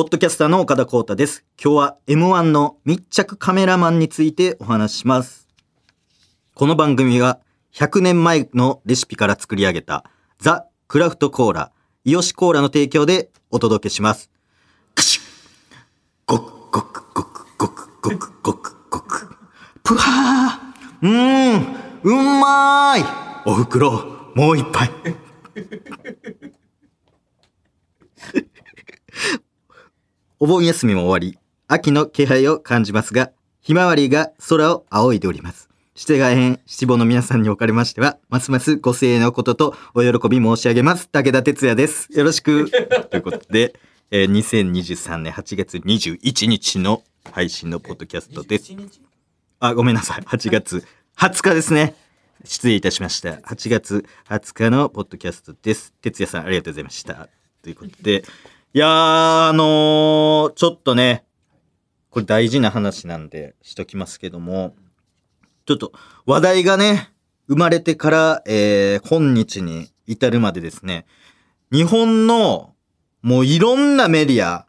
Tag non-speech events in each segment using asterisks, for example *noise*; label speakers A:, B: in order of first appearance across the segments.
A: ポッドキャスターの岡田光太です。今日は M1 の密着カメラマンについてお話しします。この番組は100年前のレシピから作り上げたザ・クラフトコーラ、イオシコーラの提供でお届けします。クシュッごくごくごくごくごくごくごく。ぷはーうーんうまーいおふくろ、もう一杯。お盆休みも終わり、秋の気配を感じますが、ひまわりが空を仰いでおります。七が編七五の皆さんにおかれましては、ますますご声援のこととお喜び申し上げます。武田哲也です。よろしく。*laughs* ということで、えー2023年8月21日の配信のポッドキャストです。あ、ごめんなさい。8月20日ですね。失礼いたしました。8月20日のポッドキャストです。哲也さん、ありがとうございました。ということで、いやー、あのーちょっとね、これ大事な話なんでしときますけども、ちょっと話題がね、生まれてから、えー、今日に至るまでですね、日本のもういろんなメディア、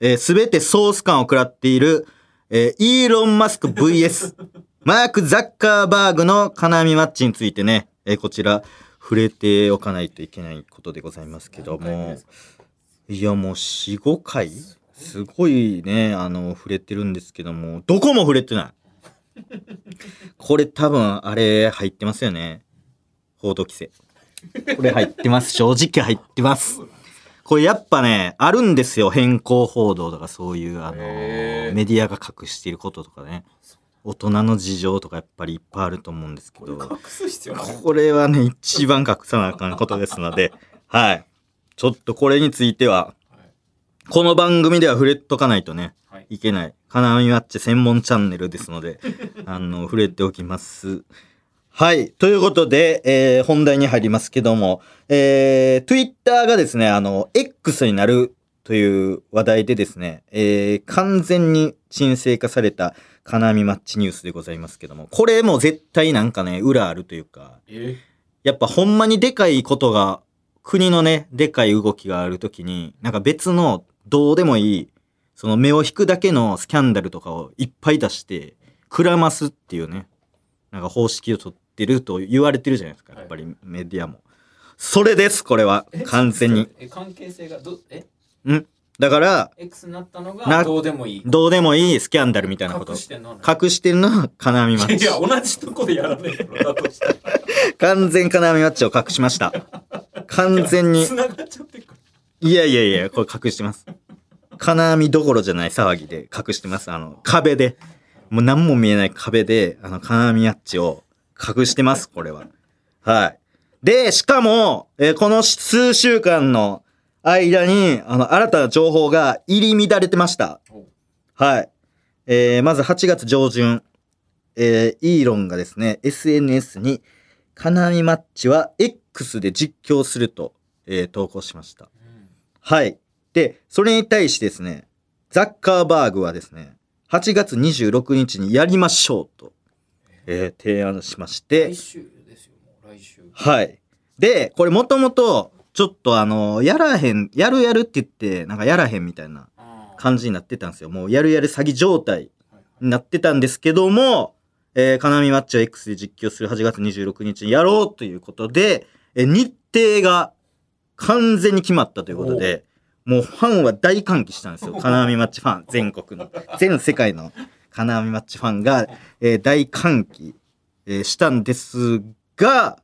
A: えー、全てソース感を食らっている、えー、イーロン・マスク VS *laughs* マーク・ザッカーバーグの金網マッチについてね、えーこちら触れておかないといけないことでございますけども、いやもう4、5回？すごいね、あの、触れてるんですけども、どこも触れてない。これ多分あれ入ってますよね。報道規制。これ入ってます。正直入ってます。これやっぱね、あるんですよ。変更報道とかそういう、あの、メディアが隠していることとかね。大人の事情とかやっぱりいっぱいあると思うんですけど。これはね、一番隠さなあかんことですので、はい。ちょっとこれについては、この番組では触れとかないとね、
B: はい
A: いけない。金網マッチ専門チャンネルですので、*laughs* あの、触れておきます。はい。ということで、えー本題に入りますけども、えー、Twitter がですね、あの、X になるという話題でですね、えー完全に沈静化された金網マッチニュースでございますけども、これも絶対なんかね、裏あるというか、
B: え
A: やっぱほんまにでかいことが、国のね、でかい動きがあるときに、なんか別のどうでもいい、その目を引くだけのスキャンダルとかをいっぱい出して、くらますっていうね、なんか方式を取ってると言われてるじゃないですか、やっぱりメディアも。それです、これは
B: え。
A: 完全に。。
B: え、関係性が、ど、え？
A: んだから、
B: X になったの
A: な
B: がどうでもいい。
A: どうでもいいスキャンダルみたいなこと
B: 隠。してんの？
A: 隠してるのは金網マッチ
B: いや、。同じとこでやらねえよ。だとしたら。
A: 完全金網マッチを隠しました。完全に。
B: 繋がっちゃってるか
A: いやいやいや、これ隠してます。金網どころじゃない騒ぎで隠してます。あの、壁で。もう何も見えない壁で、あの、金網アッチを隠してます、これは。はい。で、しかも、えーこの数週間の間に、あの、新たな情報が入り乱れてました。
B: お
A: はい。えーまず8月上旬、えーイーロンがですね、SNS に、金網マッチは X で実況すると、えー投稿しました。はい。で、それに対してですね、ザッカーバーグはですね、8月26日にやりましょうと、えー提案しまして
B: 来、週ですよ、来週。
A: はい。で、これもともと、ちょっとあの、やらへん、やるやるって言って、なんかやらへんみたいな感じになってたんですよ。もうやるやる詐欺状態
B: はい
A: になってたんですけども、えー、金網マッチを X で実況する8月26日にやろうということで、えー日程が完全に決まったということで、もうファンは大歓喜したんですよ。金網マッチファン、全国の、全世界の金網マッチファンが、えー大歓喜、えーしたんですが、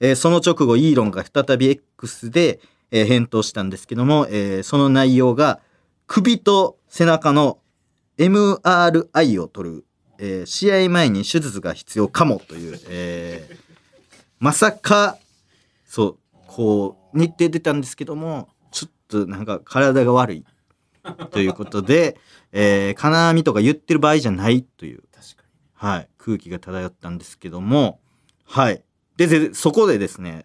A: えーその直後、イーロンが再び X で、えー返答したんですけども、えーその内容が、首と背中の MRI を取る、えー試合前に手術が必要かもという、えーまさか、そう、こう、日程出たんですけども、ちょっとなんか体が悪いということで、えー金網とか言ってる場合じゃないという、はい、空気が漂ったんですけども、はい。で、でそこでですね、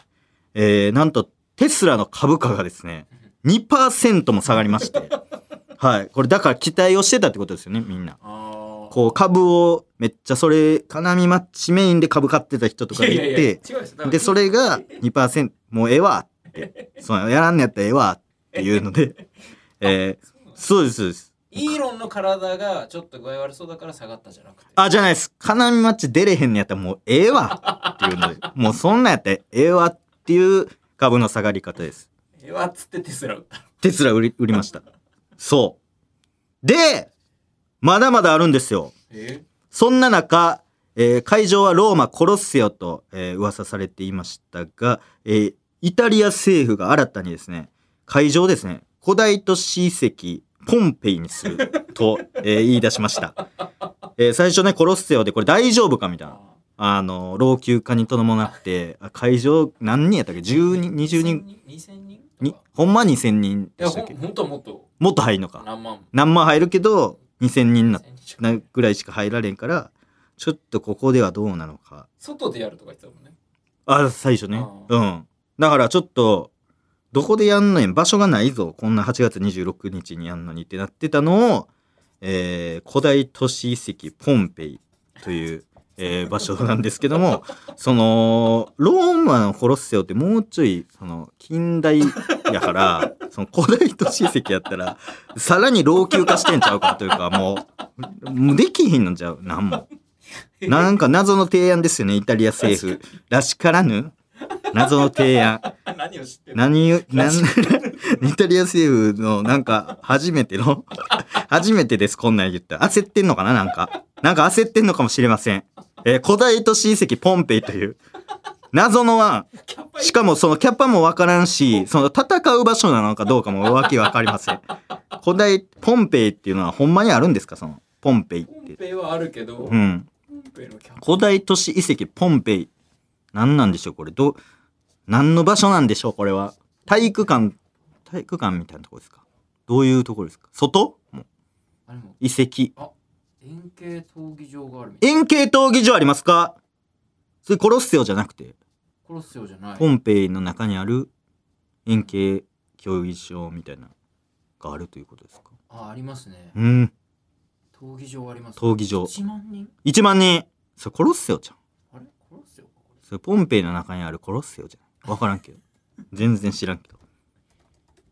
A: えーなんとテスラの株価がですね、2%も下がりまして、*laughs* はい。これだから期待をしてたってことですよね、みんな。こう株をめっちゃそれ、金網マッチメインで株買ってた人とかがい
B: いやいやで
A: それが2%、もうええわって、そうやらんのやったらええわっていうので、*laughs* えーそうですそうです
B: イーロンの体がちょっと具合悪そうだから下がったじゃなくて。
A: あじゃないです。金網マッチ出れへんのやったらもうええわっていうので。もうそんなんやったらええわっていう株の下がり方です。
B: ええわっつってテスラ売った。の。
A: テスラ売り売りました。そう。でまだまだあるんですよ。
B: え？
A: そんな中、えー会場はローマコロッセオと、えー噂されていましたが、えーイタリア政府が新たにですね、会場をですね、古代都市遺跡、ポンペイにすると、えー言い出しました。えー最初ね、コロッセオでこれ大丈夫かみたいな。あの、老朽化に伴って、あ会場何人やったっけ ?10 人、20人
B: ？2000人？
A: に、ほんま2000人でしたっけ？
B: ほんほんとはもっと？
A: もっと入るのか？
B: 何万？
A: 何万入るけど、2000人な
B: 2000人近く
A: なぐらいしか入られんから、ちょっとここではどうなのか。
B: 外でやるとか言ってたもんね。
A: あ、最初ね
B: あ。
A: うん。だからちょっと、どこでやんのやん場所がないぞ。こんな8月26日にやんのにってなってたのを、えー古代都市遺跡ポンペイという、えー場所なんですけども、*laughs* その、ローマのコロッセオってもうちょい、その、近代やから、*laughs* その古代都市遺跡やったら、さらに老朽化してんちゃうかというか、もう、もうできひんのちゃうなんも。なんか謎の提案ですよね、イタリア政府。らしからぬ謎の提案。*laughs*
B: 何を知ってる？
A: 何を、*laughs* なん、イタリア政府のなんか初めての、*laughs* 初めてです、こんなん言ったら。焦ってんのかななんか。なんか焦ってんのかもしれません。えー古代都市遺跡ポンペイという、謎の案。しかもそのキャッパもわからんし、その戦う場所なのかどうかもわけわかりません。古代ポンペイっていうのはほんまにあるんですか？その、ポンペイっ
B: ポン
A: て。
B: ペイはあるけど、
A: うん。古代都市遺跡ポンペイ。何なんでしょうこれ。どう、何の場所なんでしょうこれは。体育館、体育館みたいなところですか？どういうところですか？外？もう。
B: あれも。
A: 遺跡。
B: あ円形闘技場があるみたい。
A: 円形闘技場ありますか？それコロッセオじゃなくて、
B: コロッセオじゃない。
A: ポンペイの中にある円形競技場みたいなのがあるということですか？
B: あありますね。
A: うん。
B: 闘技場あります
A: 闘技場。
B: 1万人
A: ？1万人。それコロッセオじゃん。
B: あれ？コロッセオかこ
A: それポンペイの中にあるコロッセオじゃん。わからんけど。全然知らんけど。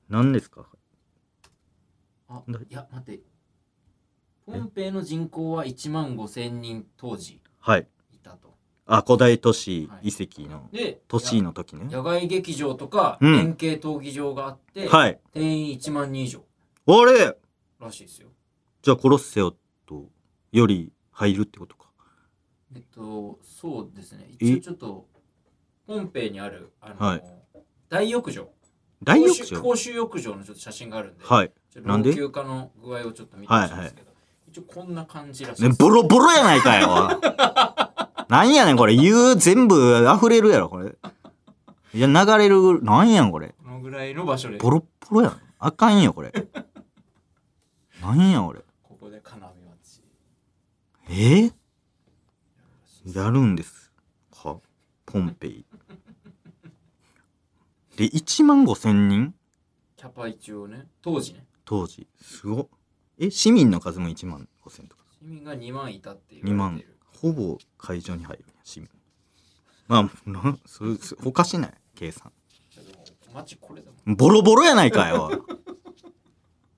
A: 何ですか？
B: れあ
A: だ
B: いや待ってポンペイの人口は1万5千人当時
A: はい。
B: いたと
A: あ、古代都市遺跡の
B: で
A: 都市の時ね。
B: 野外劇場とか
A: うん
B: 円形闘技場があって、
A: はい。
B: 定員1万人以上
A: あれ？
B: らしいですよ
A: じゃあコロッセオとより入るってことか。
B: えっとそうですね
A: え
B: 一応ちょっとポンペイにあるあの、
A: はい
B: 大浴場
A: 大浴場？
B: 公衆公衆浴場のちょっと写真があるんで、
A: はい。
B: ちょっと
A: なんで？
B: 老朽化の具合をちょっと見てほしいんですけど、一応こんな感じらしい
A: ね、
B: です、
A: ボロボロやないかよ。*laughs* なんやねんこれ。言う全部溢れるやろ、これ。いや、流れる、なんやんこれ。
B: このぐらいの場所で
A: ボロッボロやん。あかんよ、これ。なんや、俺。
B: ここで金網町
A: えー、
B: やる
A: んですか？ポンペイ。で、1万5千人？
B: キャパ一応ね当時ね
A: 当時。すごっ。え、市民の数も1万5千とか。
B: 市民が2万いたっていう
A: 2万。ほぼ会場に入るね、市民。まあ、なそれ、そおかしない？計算。
B: でも町これだ
A: ボロボロやないかよ。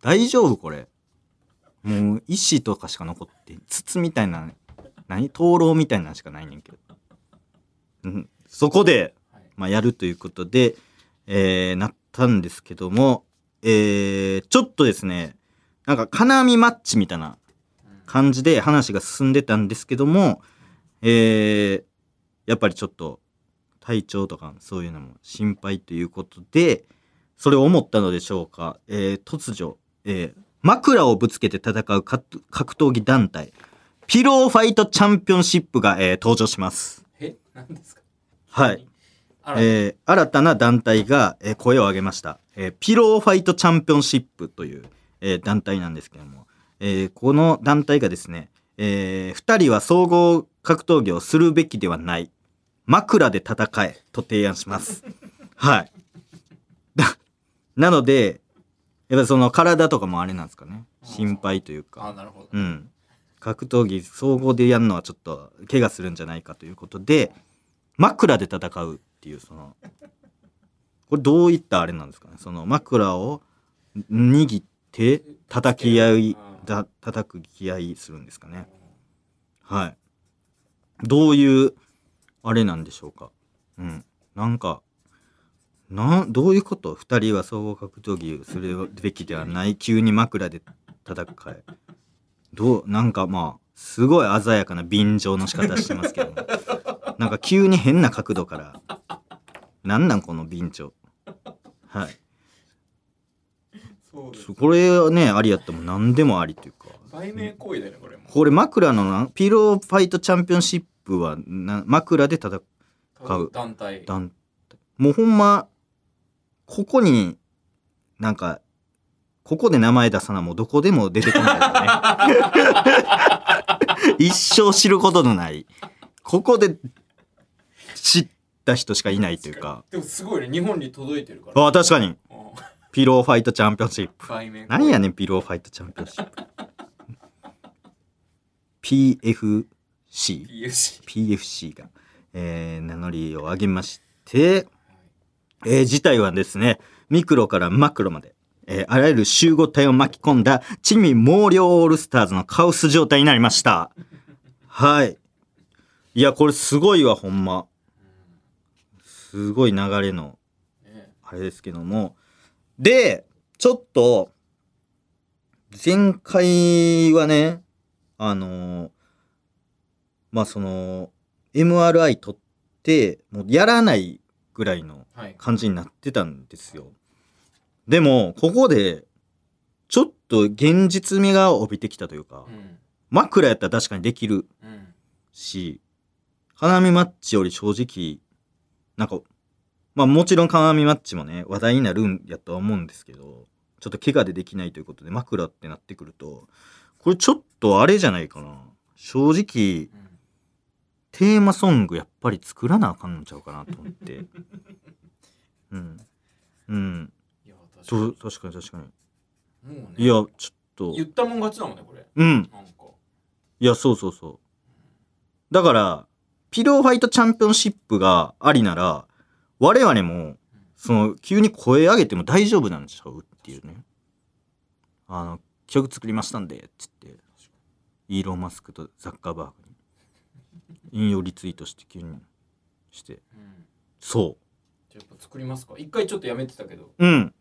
A: 大丈夫これ。もう石とかしか残って、筒みたいな、何？灯籠みたいなのしかないねんけど。うん、そこで、
B: はい
A: まあ、やるということで、えー、なったんですけども、えー、ちょっとですね、なんか金網マッチみたいな
B: うん
A: 感じで話が進んでたんですけども、えー、やっぱりちょっと体調とかそういうのも心配ということで、それを思ったのでしょうか、えー突如、えー枕をぶつけて戦う格格闘技団体、ピローファイトチャンピオンシップが、えー登場します。
B: え？何ですか？
A: はい。えー新たな団体が、えー声を上げました、えーピローファイトチャンピオンシップという、えー団体なんですけども、えーこの団体がですね、え2人は総合格闘技をするべきではない。枕で戦えと提案します。*laughs* はい。だなのでやっぱりその体とかもあれなんですかね。心配というか。
B: あなるほど、
A: うん、格闘技総合でやるのはちょっと怪我するんじゃないかということで枕で戦うっていうそのこれどういったあれなんですかね？その枕を握って叩き合いだ叩く気合いするんですかね？はい。どういうあれなんでしょうか？うん。なんかなどういうこと？二人は総合格闘技をするべきではない？急に枕で叩く会どうなんかまあすごい鮮やかな便乗の仕方してますけどなんか急に変な角度からなんなんこの便乗はい。これはねありやったらもう何でもありというか。
B: 売名行為だよねこれも。
A: これ枕のなピローファイトチャンピオンシップはな枕で戦買う
B: 団体。
A: 団体。もうほんまここになんかここで名前出さなもうどこでも出てこないよね。*laughs* 一生知ることのない。ここで知った人しかいないというか。
B: でもすごいね。日本に届いてるから。
A: あ確かに。
B: うん。
A: ピローファイトチャンピオンシップ。
B: 売名
A: 何やねんピローファイトチャンピオンシップ。PFC
B: PFC
A: PFC が、えー名乗りを上げまして、えー事態はですね、ミクロからマクロまで、えーあらゆる集合体を巻き込んだ、地味猛量オールスターズのカオス状態になりました。はい。いや、これすごいわ、ほんま。すごい流れの、
B: ね
A: あれですけども。で、ちょっと、前回はね、あのーまあその、MRI 取って、もうやらないぐらいの
B: はい
A: 感じになってたんですよ。でも、ここで、ちょっと現実味が帯びてきたというか
B: う、ん
A: 枕やったら確かにできる
B: うん
A: し、花見マッチより正直、なんか、まあもちろん花見マッチもね、話題になるんやとは思うんですけど、ちょっと怪我でできないということで枕ってなってくると、これちょっとあれじゃないかな。正直、
B: うん
A: テーマソングやっぱり作らなあかんのちゃうかなと思って。*laughs* うん。うん。
B: いや確かに
A: そう、確かに確かに。
B: もうね
A: いや、ちょっと
B: 言、ったもん勝ちだもんねこれ
A: うん。
B: なんか
A: いや、そうそうそう。だから、ピローファイトチャンピオンシップがありなら、我々も、その、急に声上げても大丈夫なんちゃうっていうね。あの、曲作りましたんで、つって、イーロン・マスクとザッカーバーグに、引用リツイートして急にして、
B: うん
A: そ
B: じゃあやっぱ作りますか一回ちょっとやめてたけど
A: う。うん。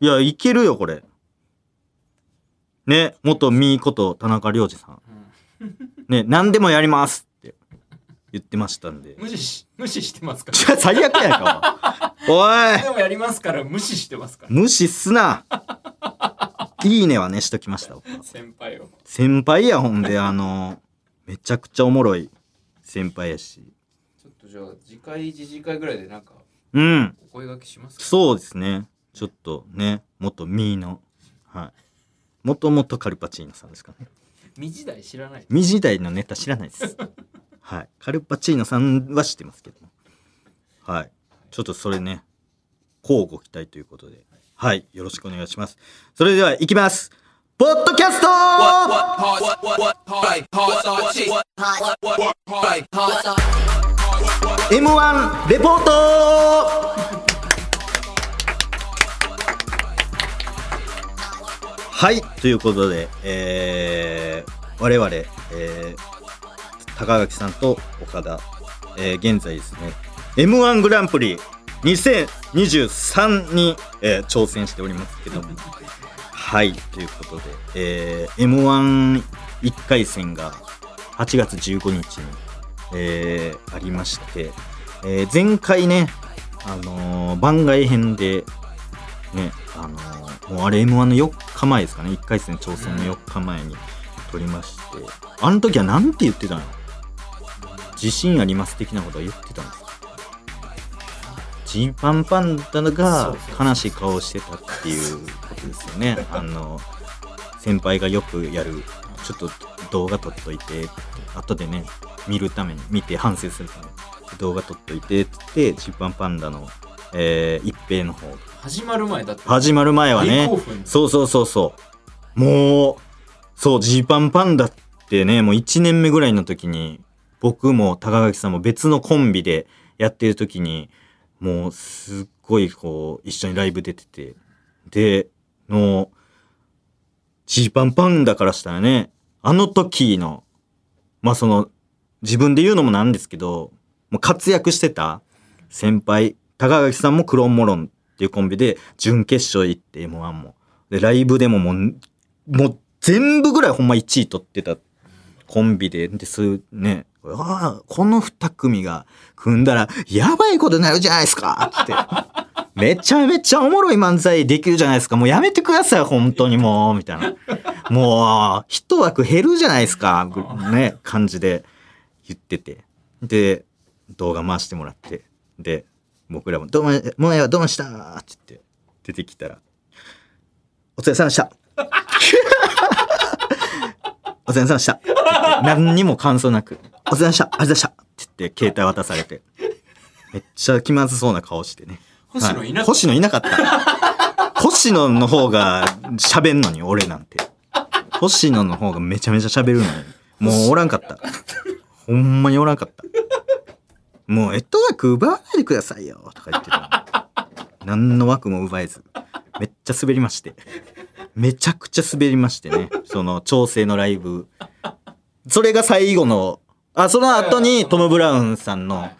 A: いや、いけるよ、これ。ね、元ミーこと田中良二さん。
B: うん
A: ね、何でもやります言ってましたんで。
B: 無視し無視してますか
A: ちょ *laughs* 最悪やんか。おい
B: でもやりますから無視してますから
A: 無視すな。いいねはね、しときました。
B: 先輩を
A: 先輩や、ほんで、あの、めちゃくちゃおもろい先輩やし。
B: ちょっとじゃあ次回次次回ぐらいでなんか
A: うん、
B: お声掛けしますか？
A: そうですね。ちょっとね、元ミーの、はい。もともとカルパチーノさんですかね。
B: 身時代知らない
A: ミ時代のネタ知らないです。はい。カルパチーノさんは知ってますけども。はい。ちょっとそれね、交互期待ということで。はい。よろしくお願いします。それでは行きます。ポッドキャスト
C: What, what, pause, what, what, pause, like, pause, our cheek. What, what, what, pause, like, pause,
A: M1 レポートはい、ということで、えー、我々、えー、高垣さんと岡田、えー、現在ですね、M1 グランプリ2023に、えー挑戦しておりますけども、はい、ということで、えー、M11 回戦が8月15日に、えーありまして、えー前回ね、あのー番外編で、ね、あのーもうあれ M1 の4日前ですかね、1回戦挑戦の4日前に撮りまして、あの時はなんて言ってたの？自信あります的なことは言ってたんですかジーパンパンダが悲しい顔してたっていうことですよね。*laughs* あの、先輩がよくやる、ちょっと動画撮っといて、後でね、見るために、見て反省するために、動画撮っといてって言って、ジーパンパンダの、えー一平の方。
B: 始まる前だって。
A: 始まる前はねそうそうそうそう。もうそうジーパンパンダってねもう1年目ぐらいの時に僕も高垣さんも別のコンビでやってる時にもうすっごいこう一緒にライブ出ててでのジーパンパンダからしたらね、あの時の、まあその、自分で言うのもなんですけど、もう活躍してた先輩、高垣さんもクロンモロンっていうコンビで準決勝行って M1 も。で、ライブでももう、もう全部ぐらいほんま1位取ってたコンビで、で、そういうね、あ、この二組が組んだら、やばいことになるじゃないですかって。めちゃめちゃおもろい漫才できるじゃないですか。もうやめてください、本当にもう、みたいな。もう、一枠減るじゃないですか、ね、感じで言ってて。で、動画回してもらって。で、僕らも、どうも、もええわどうしたって言って、出てきたら、お疲れ様でした。*laughs* お疲れ様でした。何にも感想なく、お疲れ様でした。ありがとうございました。って言って、携帯渡されて。めっちゃ気まずそうな顔してね。
B: 星野いなかった
A: は星野いなかった。星野の方が喋んのに、俺なんて。星野の方がめちゃめちゃ喋るのに。もうおらんかった。ほんまにおらんかった。もう、えっと枠奪わないでくださいよ。とか言ってたの。何の枠も奪えず。めっちゃ滑りまして。めちゃくちゃ滑りましてね。その調整のライブ。それが最後の、あ、その後にトム・ブラウンさんの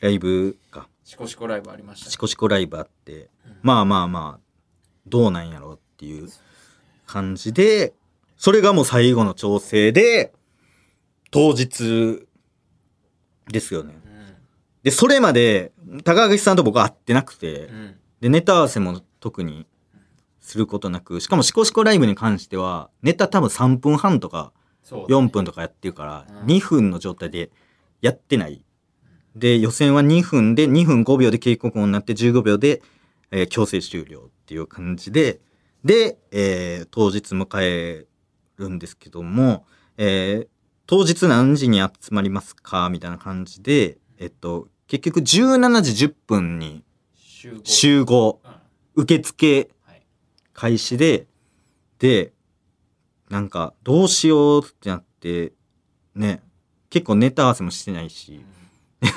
A: ライブが、
B: シコシコライブありましたね。
A: シコシコライブあって、まあまあまあ、どうなんやろうっていう感じで、それがもう最後の調整で、当日ですよね。で、それまで、高垣さんと僕は会ってなくて、
B: うん。うん
A: で、ネタ合わせも特にすることなく、しかもシコシコライブに関しては、ネタ多分3分半とか4分とかやってるから、
B: うん。
A: 2分の状態でやってない。で、予選は2分で、2分5秒で警告音になって15秒で、えー強制終了っていう感じで、で、えー当日迎えるんですけども、えー当日何時に集まりますかみたいな感じで、えっと、結局17時10分に
B: 集合。
A: 集合、
B: うん。
A: 受付
B: はい。
A: 開始で、で、なんか、どうしようってなって、ね、結構ネタ合わせもしてないし、*laughs*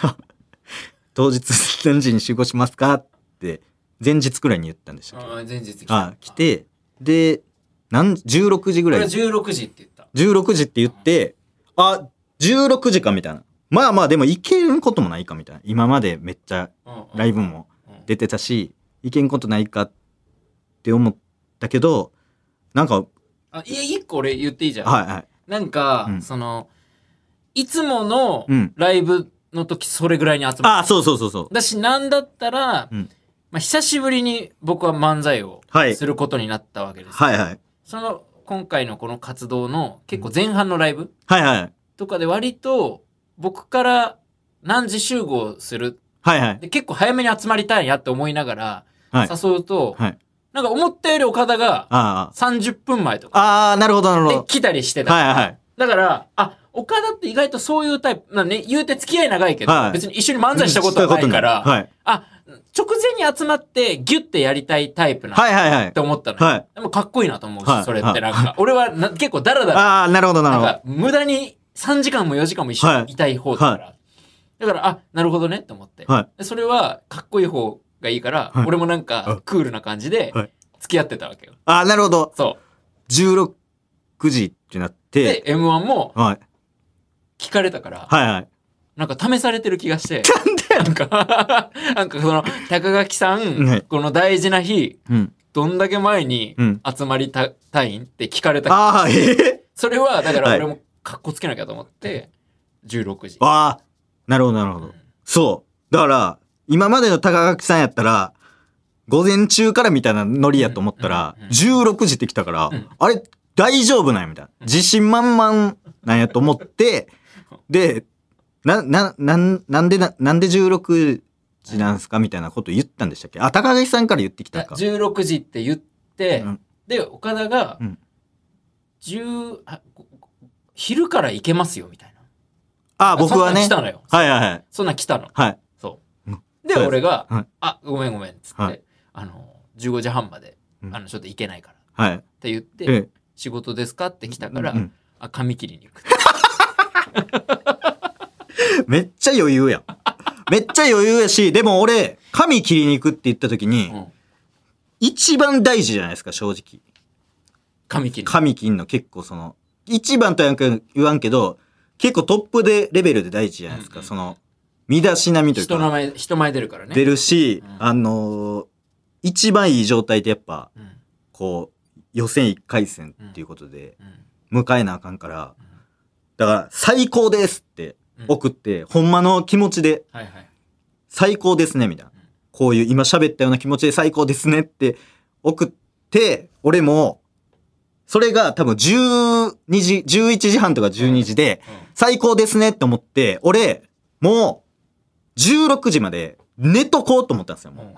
A: 当日何時に集合しますかって、前日くらいに言ったんでしたっけ？
B: あ前日来
A: あ、来て、で、なん、16時ぐらい
B: これ。16時って言った
A: 16時って言って、あ、16時かみたいな。まあまあでも行けることもないかみたいな。今までめっちゃライブも出てたし、行けんことないかって思ったけど、なんか、
B: あいや一個俺言っていいじゃん、
A: はいはい。
B: なんか、
A: うん
B: そのいつもの
A: うん
B: ライブの時それぐらいに集まる、
A: あ、そうそうそうそう。
B: だしなんだったら、
A: うん
B: まあ、久しぶりに僕は漫才を
A: はい
B: することになったわけです、
A: はいはい。
B: その今回のこの活動の結構前半のライブ
A: はいはい。
B: とかで割と僕から何時集合する？
A: はいはい。
B: で結構早めに集まりたいなって思いながら
A: はい。
B: 誘うと、
A: はい。
B: なんか思ったより岡田が
A: あ
B: 30分前とか
A: あ。ああ、なるほどなるほど。
B: で来たりしてた。
A: はいはい。
B: だから、あ、岡田って意外とそういうタイプ、まあね、言うて付き合い長いけど、
A: はい
B: 別に一緒に漫才したことはないから、
A: はい。
B: あ、直前に集まってギュッてやりたいタイプなっ
A: はいはいはい
B: て。思ったのよ、
A: はい
B: でもかっこいいなと思うし、
A: はい
B: それってなんか、俺はな結構ダラダラ、
A: ああ、なるほどなるほど。
B: 無駄に3時間も4時間も一緒にいたい方だから。
A: は
B: だから、あ、なるほどねって思って。それはかっこいい方がいいから、
A: はい
B: 俺もなん
A: は
B: か
A: い
B: クールな感じで
A: はい
B: 付き合ってたわけよ。
A: ああ、なるほど。
B: そ
A: 16時ってなっ
B: う。
A: て、
B: で、M1 も
A: はい。
B: 聞かれたから、
A: はいはい。
B: なんか試されてる気がして。なんか、*laughs* なんかその、高垣さん、
A: はい
B: この大事な日、
A: うん。
B: どんだけ前に
A: うん
B: 集まりたたいんって聞かれた。
A: ああ、ええ
B: それは、だから
A: はい
B: 俺もかっこつけなきゃと思って、16時。
A: ああ、なるほどなるほど。そう。だから、今までの高垣さんやったら、午前中からみたいなノリやと思ったら
B: うんうん、
A: 16時って来たから
B: ん、
A: あれ、大丈夫なんやみたいな。自信満々なんやと思って、*laughs* で、な、な、なん、なんでな、なんで16時なんすかみたいなこと言ったんでしたっけ？あ、高垣さんから言ってきたか。
B: 16時って言って、
A: うん
B: で、岡田が
A: うん、
B: 10あごご昼から行けますよ、みたいな。
A: あ、僕はね。
B: そんなん来たのよ。
A: はいはいはい。
B: そんなん来たの。
A: はい。
B: で、俺が、
A: はい
B: あ、ごめんごめん、つって、
A: はい
B: あの、15時半まで、
A: うん
B: あの、ちょっと行けないから。っ
A: はい。
B: て言って、
A: ええ
B: 仕事ですかって来たから、
A: うん
B: あ、髪切りに行く。*laughs*
A: めっちゃ余裕やん。めっちゃ余裕やし、でも俺、髪切りに行くって言った時に、
B: うん
A: 一番大事じゃないですか、正直。
B: 神木に。
A: 神金の結構その、一番とは言わんけど、結構トップで、レベルで第一じゃないですか。
B: うんうん
A: その、身だしなみというか、
B: 人の前、人前出るからね。
A: 出るし、
B: うん
A: あのー一番いい状態でやっぱ、
B: うん。
A: こう、予選1回戦っていうことで、
B: うん。
A: 迎えなあかんから、だから、最高ですって
B: うん
A: 送って、ほんまの気持ちで、
B: はいはい。
A: 最高ですね、みたいな
B: うん。
A: こういう今喋ったような気持ちで最高ですねって送って、俺も、それが多分12時、11時半とか12時で、最高ですねって思って、俺、もう、16時まで寝とこうと思ったんですよ、も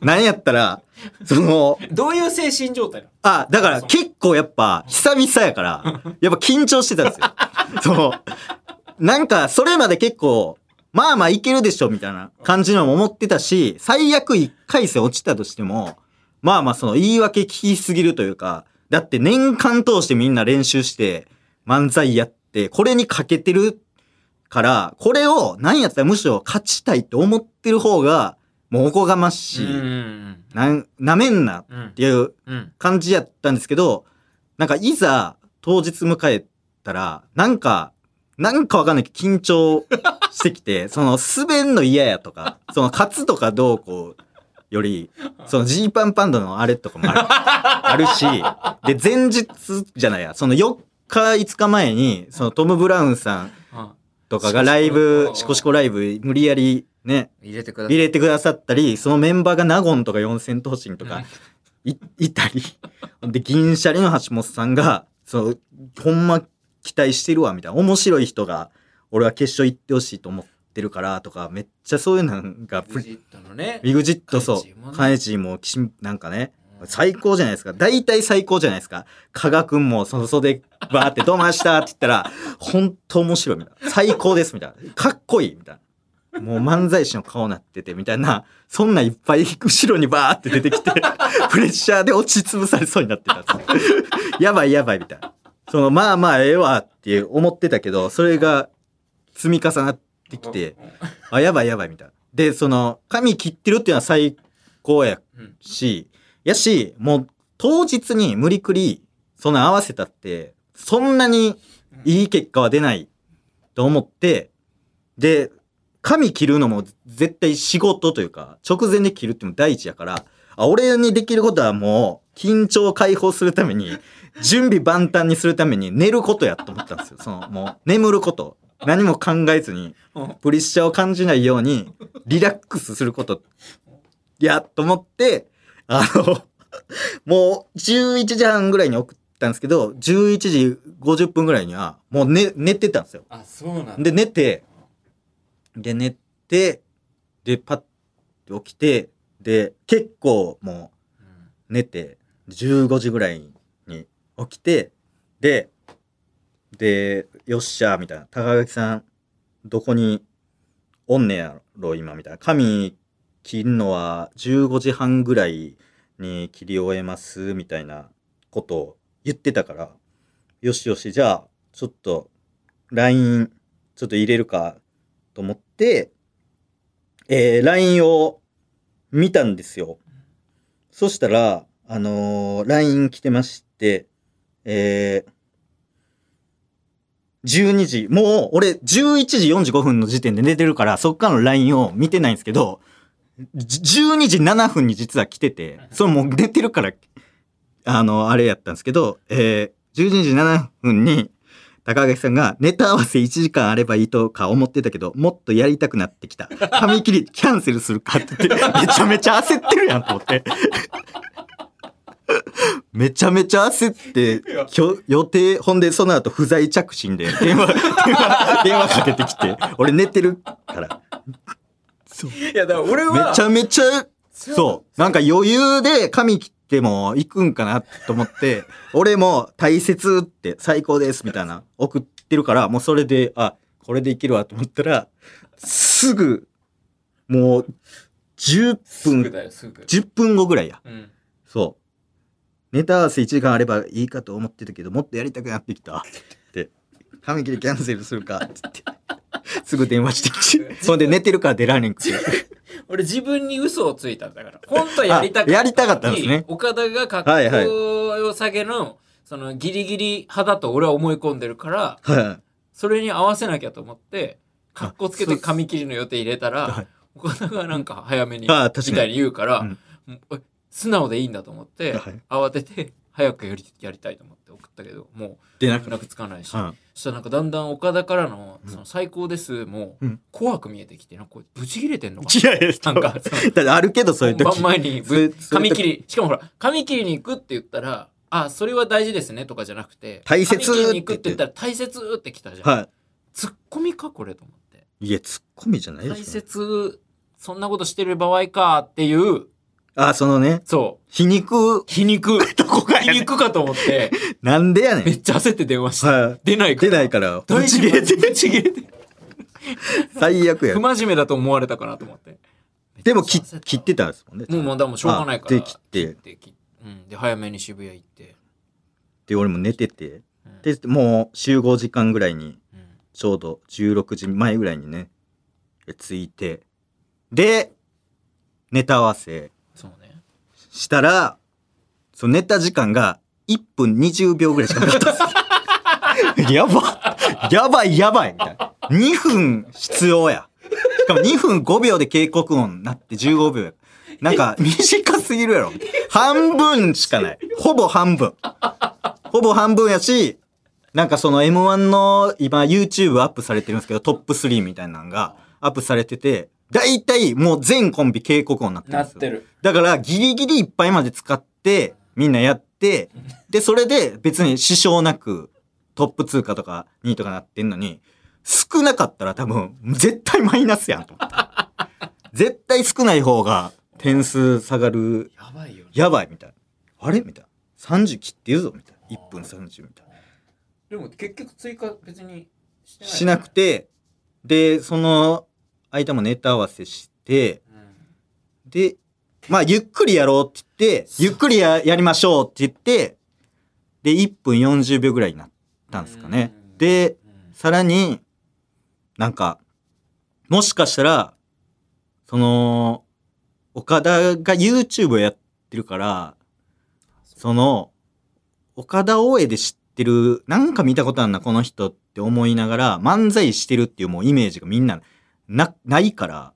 A: う。なんやったら、その、
B: うんどういう精神状態なの？
A: あ、だから結構やっぱ、久々やから、やっぱ緊張してたんですよ。*laughs* そう。なんか、それまで結構、まあまあいけるでしょ、みたいな感じのも思ってたし、最悪1回戦落ちたとしても、まあまあその言い訳聞きすぎるというか、だって年間通してみんな練習して、漫才やって、これに欠けてるから、これを、なんやったらむしろ勝ちたいって思ってる方が、もうおこがましい。
B: うん
A: なん、なめんなっ。ていう
B: うん。
A: 感じやったんですけど、なんかいざ当日迎えたら、なんか、なんかわかんないけど緊張してきて、*laughs* その滑んの嫌やとか、その勝つとかどうこうより、そのジーパンパンダのあれとかもある *laughs* あるし、で、前日じゃないや、その4日5日前に、そのトム・ブラウンさんとかがライブ、
B: シコシコ
A: ライブ無理やりね、
B: 入れてください。
A: 入れてくださったり、そのメンバーが納言とか四千頭身とかい、いたり、で、銀シャリの橋本さんが、そう、ほんま期待してるわ、みたいな。面白い人が、俺は決勝行ってほしいと思ってるから、とか、めっちゃそういうのが、
B: ブジットのね。
A: ビグジットそう、
B: ね
A: カネチーもなんかね、
B: うん
A: 最高じゃないですか。大体最高じゃないですか。加賀くんもその袖バーってどうましたって言ったら、ほんと面白いみたいな。最高ですみたいな。かっこいいみたいな。もう漫才師の顔なっててみたいな、そんないっぱい後ろにバーって出てきて、*laughs* プレッシャーで落ち潰されそうになってた。やばいやばいみたいな。そのまあまあええわって思ってたけど、それが積み重なってきて、あ、やばいやばいみたいな。で、その、髪切ってるっていうのは最高や
B: うん
A: し、やし、もう当日に無理くり、その合わせたって、そんなにいい結果は出ないと思って、で、髪切るのも絶対仕事というか、直前で切るっても第一やから、あ、俺にできることはもう、緊張を解放するために、*laughs* 準備万端にするために寝ることやと思ったんですよ。その、もう、眠ること。何も考えずに、
B: うん
A: プレッシャーを感じないように、リラックスすること、や、と思って、あの、*laughs* もう11時半ぐらいに送ったんですけど、11時50分ぐらいには、もう寝、寝てたんですよ。
B: あ、そうなんだ。
A: で、寝て、で、寝て、で、パッて起きて、で、結構もう寝て、15時ぐらいに起きて、で、で、よっしゃ、みたいな。高垣さん、どこにおんねやろ、今、みたいな。髪切るのは15時半ぐらいに切り終えます、みたいなことを言ってたから、よしよし、じゃあ、ちょっと、LINE、ちょっと入れるかと思って、えー、LINE を見たんですよ。そしたら、あのー LINE 来てまして、えー、12時、もう俺11時45分の時点で寝てるから、そっからの LINE を見てないんですけど、12時7分に実は来てて、それもう寝てるから、あの、あれやったんですけど、えー、12時7分に、高垣さんがネタ合わせ1時間あればいいとか思ってたけど、もっとやりたくなってきた。髪切りキャンセルするかって言って、めちゃめちゃ焦ってるやんと思って。*laughs* めちゃめちゃ焦って、予定、ほんでその後不在着信で電話、電話、電話かけてきて、俺寝てるから。そう
B: いや、だから俺は、
A: めちゃめちゃ、そう。なんか余裕で髪切っても行くんかなと思って、*laughs* 俺も大切って最高ですみたいな送ってるから、もうそれで、あ、これでいけるわと思ったら、すぐ、もう、10分、
B: すぐだよ、すぐ。
A: 10分後ぐらいや。
B: うん。
A: そう。ネタ合わせ1時間あればいいかと思ってたけど、もっとやりたくなってきた。って。髪切りキャンセルするかって。すぐ電話してきて。*laughs* そんで寝てるから出られんくて。*laughs*
B: 俺自分に嘘をついたんだから。本当はやりたかった。
A: あやりたかったんですね
B: 岡田が格好良さげのそのギリギリ派だと俺は思い込んでるから、
A: はい。
B: それに合わせなきゃと思って、かっこつけて
A: そう
B: 紙切りの予定入れたら、
A: はい
B: 岡田がなんか早めに、みたいに言うから、
A: うん
B: 素直でいいんだと思って、
A: はい
B: 慌てて早くやりやりたいと思って送ったけど、も
A: で、なんか、
B: う連絡つかないし、
A: はい
B: そしたらなんかだんだん岡田からの
A: うん
B: その最高ですも
A: うん
B: 怖く見えてきて、なんかブチ切れてんのか
A: いやいや、
B: ななんか、*laughs*
A: あるけど、そういう時。
B: 本番前に
A: そういう
B: ぶ
A: そういう時
B: 紙切り、しかもほら、紙切りに行くって言ったら、あ、それは大事ですねとかじゃなくて、
A: 大切
B: 紙切りに行くって言ったら大切って来たじゃん。
A: は
B: ツッコミかこれと思って。
A: い。いや、ツッコミじゃないで
B: 大
A: しょ。
B: 切、そんなことしてる場合かっていう、
A: あ、そのね、
B: そう、
A: 皮肉、
B: 皮肉、*laughs*
A: どこが
B: 皮
A: やねん。
B: 肉かと思って、*laughs*
A: なんでやねん。
B: めっちゃ焦って電話して、
A: はい。
B: 出ないから。
A: 出ないから、ぶち切れて、
B: ぶち切れて。*laughs*
A: 最悪や
B: 不。真面目だと思われたかなと思って。
A: でも、き
B: めっちゃ焦った
A: 切ってたんですもんね。
B: もうまだもうしょうがないから。
A: あで切って
B: で切うん。で、早めに渋谷行って。
A: で、俺も寝てて。
B: うん
A: で、もう集合時間ぐらいに、
B: うん
A: ちょうど16時前ぐらいにね、着いて、で、ネタ合わせ。したら、そのネタ時間が1分20秒ぐらいしかなかったす *laughs* よ。やばやばいやばいみたいな。2分必要や。しかも2分5秒で警告音になって15秒や。なんか短すぎるやろ。半分しかない。ほぼ半分。ほぼ半分やし、なんかその M1 の今 YouTube アップされてるんですけど、トップ3みたいなのがアップされてて、だいたいもう全コンビ警告音になってるんですよ。
B: なってる。
A: だからギリギリいっぱいまで使ってみんなやってでそれで別に支障なくトップ通過とか2位とかなってんのに少なかったら多分絶対マイナスやんと思って *laughs* 絶対少ない方が点数下がる
B: やばいよね。
A: やばいみたいなあれ？みたいな30切ってるぞみたいな1分30みたいな
B: でも結局追加別にしてない。
A: しなくてでその間もネタ合わせして
B: うん。
A: で、まあ、ゆっくりやろうって言って、ゆっくりややりましょうって言って、で、1分40秒ぐらいになったんですかね
B: うん。
A: で、
B: うん
A: さらに、なんか、もしかしたら、その、岡田が YouTube をやってるから、その、岡田大江で知ってる、なんか見たことあるな、この人って思いながら、漫才してるっていうもうイメージがみんな、な、ないから、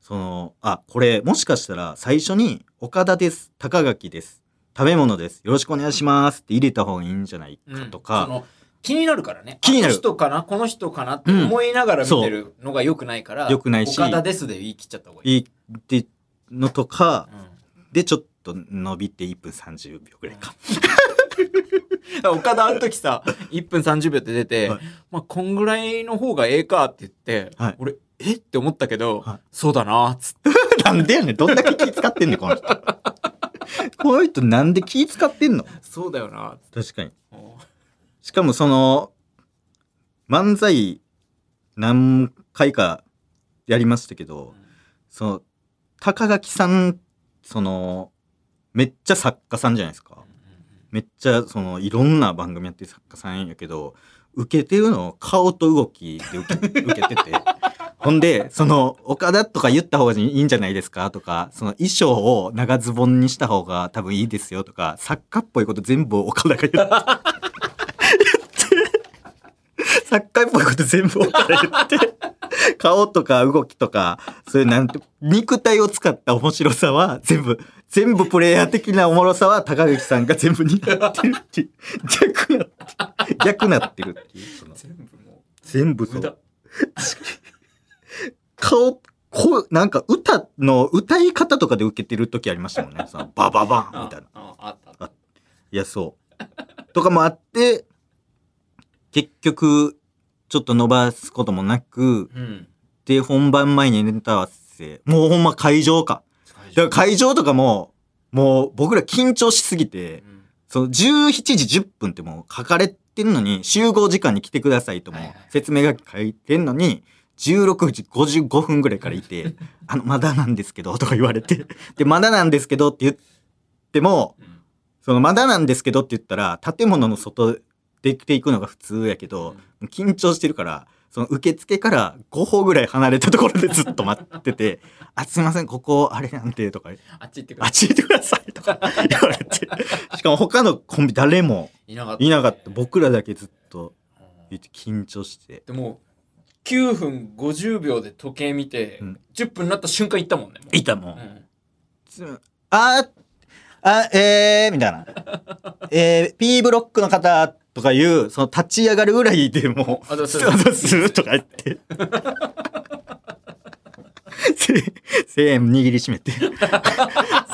A: その、あ、これ、もしかしたら最初に、岡田です、高垣です、食べ物です、よろしくお願いします。って入れた方がいいんじゃないかとか、
B: その気になるからね。
A: 気になる。
B: あの人かなこの人かなって思いながら見てるのが良くないから。
A: 良くないし。
B: 岡田ですで言い切っちゃった方がいい。
A: いいってのとか、
B: うん。
A: で、ちょっと伸びて1分30秒ぐらいか。*laughs*
B: 岡田あの時さ、1分30秒って出て、
A: はい。
B: まあ、こんぐらいの方がええかって言って、
A: はい。
B: 俺、え？って思ったけど、
A: はい
B: そうだなっつって。*laughs*
A: なんでやねん。どんだけ気使ってんねん、この人。*laughs* この人なんで気使ってんの？
B: そうだよな。
A: 確かに。
B: も
A: しかもその、漫才何回かやりましたけど、その、高垣さん、その、めっちゃ作家さんじゃないですか。めっちゃ、その、いろんな番組やってる作家さんやけど、受けてるの顔と動きで受け受けてて。*laughs* ほんで、その、岡田とか言った方がいいんじゃないですか？とか、その衣装を長ズボンにした方が多分いいですよ？とか、作家っぽいこと全部岡田が言って。作家っぽいこと全部岡田言って。顔とか動きとか、そういうなんて、肉体を使った面白さは全部、全部プレイヤー的なおもろさは高垣さんが全部担ってるっていう。逆なって、逆なってるっていう。その
B: 全部も
A: 全部そう。顔、こう、なんか歌の歌い方とかで受けてる時ありましたもんね。そのバババンみたいな。
B: ああ。
A: いや、そう。とかもあって、結局、ちょっと伸ばすこともなく、
B: うん。
A: で、本番前にネタ合わせ、もうほんま会場か。だから会場とかも、もう僕ら緊張しすぎて、
B: うん
A: その17時10分ってもう書かれてんのに、集合時間に来てくださいとも
B: はいはい
A: 説明が書いてんのに、16時55分ぐらいからいて、*laughs* あの、まだなんですけど、とか言われて、で、まだなんですけどって言っても、
B: うん
A: その、まだなんですけどって言ったら、建物の外出ていくのが普通やけど、緊張してるから、その受付から5歩ぐらい離れたところでずっと待ってて、*laughs* あ、すいません、ここ、あれなんて、とか、
B: あっち行ってくれ
A: あっち行ってくださいとか言われて、*laughs* しかも他のコンビ誰も
B: いなかった。ね、
A: いなかった。僕らだけずっと言って緊張して。
B: でも9分50秒で時計見て、
A: うん
B: 10分になった瞬間行ったもんねもう
A: いたもん。
B: うん
A: あーあ、えー、みたいな。えー、P ブロックの方とかいう、その立ち上がるぐらいでもう、
B: あ
A: そうそうする？とか言って。せ1000円握りしめて。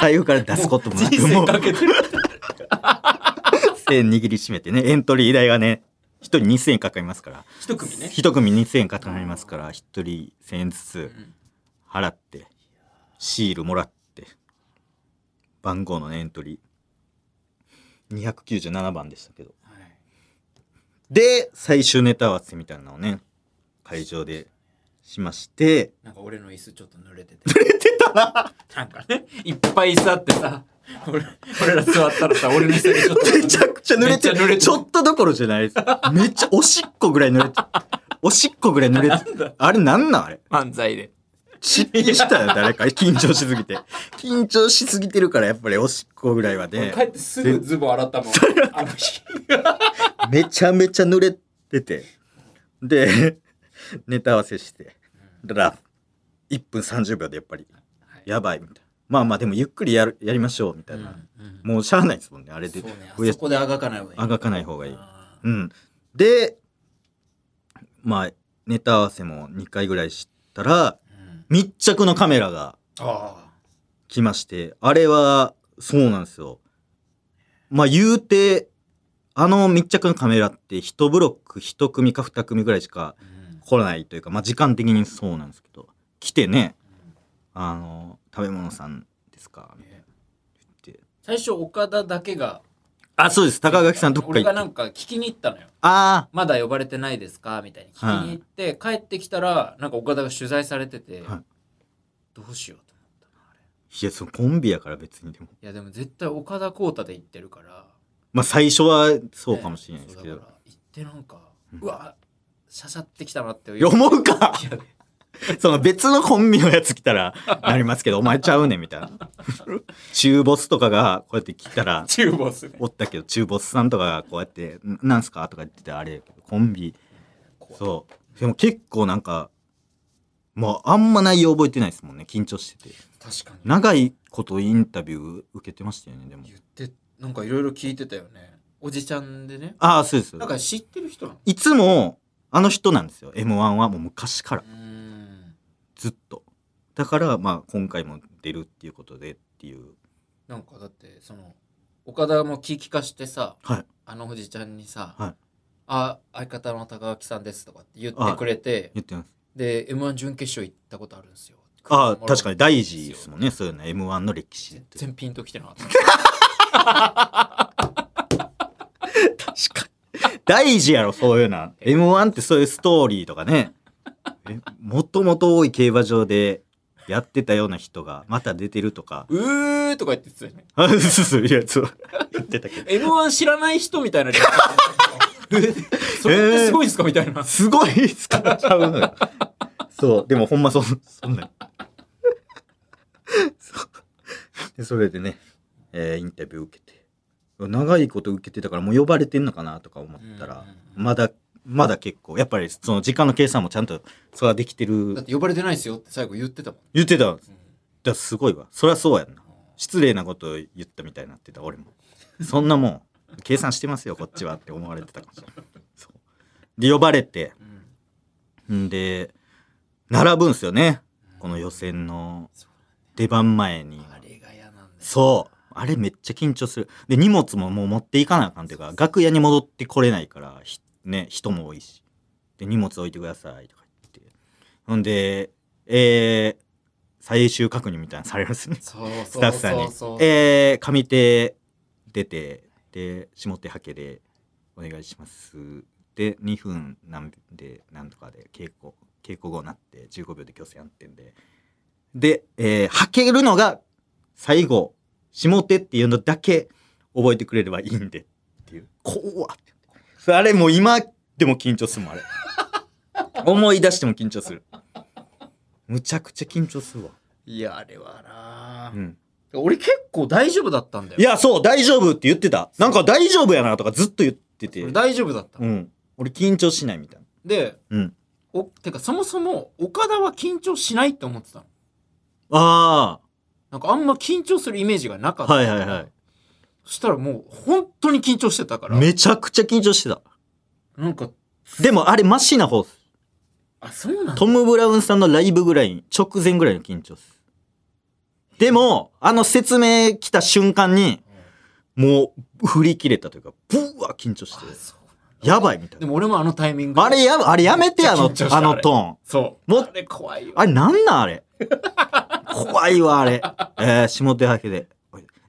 A: 財布から出すこともなく、
B: 人
A: もう
B: 生かけてる *laughs*
A: 1000円握りしめてね、エントリー代がね、1人2000円かかりますから、
B: 一組ね。
A: 1組2000円かかりますから、1人1000円ずつ
B: ん
A: 払って、シールもらって、番号のねエントリー、297番でしたけど。
B: はい。
A: で、最終ネタ合わせみたいなのをね、会場でしまして、
B: なんか俺の椅子ちょっと濡れてて。濡れてたな。なんかねいっぱい椅子あってさ俺俺ら座ったらさ俺の椅子だけちょっと
A: めちゃくちゃ濡れてる。
B: ち
A: ょっとどころじゃないです。めっちゃおしっこぐらい濡れてる。おしっこぐらい濡れてる。あれなんなんあれ？
B: 漫才で
A: 失敗したよ、誰か。緊張しすぎて。緊張しすぎてるから、やっぱりおしっこぐらいはね
B: 俺帰、ってすぐズボン洗ったもんあの日
A: めちゃめちゃ濡れてて。で、ネタ合わせして。だから、1分30秒でやっぱり、やばいみたいな。まあまあ、でもゆっくりやるやりましょう、みたいな。もうしゃあないですもんね、あれで。
B: そうねあそこであがかない方がいい
A: あがかない方がいい。
B: あ
A: うん。で、まあ、ネタ合わせも2回ぐらいしたら、密着のカメラが
B: あ
A: 来まして、あれは、そうなんですよ。まあ言うて、あの密着のカメラって1ブロック1組か2組ぐらいしか来ないというか、まあ時間的にそうなんですけど、来てね、あの、食べ物さんですか？みたいな言って。
B: 最初岡田だけが
A: あ、そうです。高垣さんどっか
B: 俺
A: 行って。
B: がなんか聞きに行ったのよ
A: あ
B: まだ呼ばれてないですか？みたいに聞きに行って、帰ってきたらなんか岡田が取材されてて、
A: はい
B: どうしようと思ったなあれ
A: あ。いや、そのコンビやから別にでも。
B: いやでも絶対岡田浩太で行ってるから
A: まあ最初はそうかもしれないですけど。
B: ね行ってなんか、
A: う
B: うんわしゃしゃってきたなって *laughs*
A: 思うか
B: いや *laughs*
A: その別のコンビのやつ来たらなりますけど、お前ちゃうねんみたいな。中ボスとかがこうやって来たら、
B: 中ボスね
A: おったけど、中ボスさんとかがこうやって、んなんすかとか言ってたらあれやけど、コンビ、そう。でも結構なんか、もうあんま内容覚えてないですもんね、緊張してて。
B: 確かに
A: 長いことインタビュー受けてましたよね、でも。
B: 言ってなんかいろいろ聞いてたよねおじちゃんでね
A: ああ、そうです。
B: なんか知ってる人なの？
A: いつも、あの人なんですよ。M1 はもう昔からずっと。だから、まあ、今回も出るっていうことでっていう。
B: なんかだってその岡田も聞きかしてさ
A: はい。
B: あのおじちゃんにさ「
A: はい
B: あ相方の高垣さんです」とかって言ってくれて
A: 言ってます。
B: で m 1準決勝行ったことあるんですよ
A: ああ、確かに大事
B: 事
A: ですもんね。そういうの M1 の歴史って。
B: 全然ピンときてなかった *laughs*
A: 確かに。大事やろ、そういうの。M1 ってそういうストーリーとかね。えもともと多い競馬場でやってたような人がまた出てるとか。*laughs*
B: うーとか言ってたよね
A: あ、*laughs* そうそう、いや、そう。言ってたけど。
B: m 1知らない人みたいな *laughs* それってすごいですかみたいな
A: すごいっすか？ちゃうのよ。そう、でもほんまそ、そんなん。そう。で、それでね、えーインタビュー受けて。長いこと受けてたからもう呼ばれてんのかなとか思ったら、
B: うん
A: まだ、まだ結構、やっぱりその時間の計算もちゃんと、それはできてる
B: だっ。て呼ばれてないですよって最後言ってたもん、
A: 言ってた。だすごいわ。そりゃそうやんな。失礼なこと言ったみたいになってた、俺も。そんなもん、計算してますよ、こっちはって思われてたかもしれない。で、呼ばれて、
B: うん
A: んで、並ぶんすよね。この予選の出番前に。
B: あれが嫌なんだよ
A: そう。あれめっちゃ緊張する。で、荷物ももう持っていかなあかんっていうか、楽屋に戻ってこれないから、ひね、人も多いし。で、荷物置いてくださいとか言って。ほんで、えー、最終確認みたいなのされるんですね。
B: そうそう
A: スタッフさんに。えー、上手出て、で、下手はけでお願いします。で、2分なんで、なんとかで稽古、稽古後になって15秒で強制やってんで。で、えー、はけるのが最後、下手っていうのだけ覚えてくれればいいんでっていう。怖っって。あれもう今でも緊張するもん、あれ。*laughs* 思い出しても緊張する。むちゃくちゃ緊張するわ。
B: いやあれはな、
A: うん。
B: 俺結構大丈夫だったんだよ。
A: いや、そう、大丈夫って言ってた。なんか大丈夫やなとかずっと言ってて。
B: 俺大丈夫だった。
A: うん。俺緊張しないみたいな。
B: で、
A: うん。
B: お、てかそもそも岡田は緊張しないって思ってたの。
A: あ
B: なんかあんま緊張するイメージがなか
A: あ。
B: った。
A: はいはいはい。
B: そしたらもう本当に緊張してたから。
A: めちゃくちゃ緊張してた。
B: なんか、
A: でもあれマシな方っす。
B: あ、そうなんだ。
A: トム・ブラウンさんのライブぐらい、直前ぐらいの緊張っす。でも、あの説明来た瞬間に、もう振り切れたというか、ブワー緊張してやばいみたいな。
B: でも俺もあのタイミングで
A: あれや、あれやめてあの、
B: めっちゃ緊張した
A: あのトーン。
B: そう。
A: も
B: あれ怖いよ。
A: あれなんなんあれ？怖いわ、あれ。えー、下手だけで。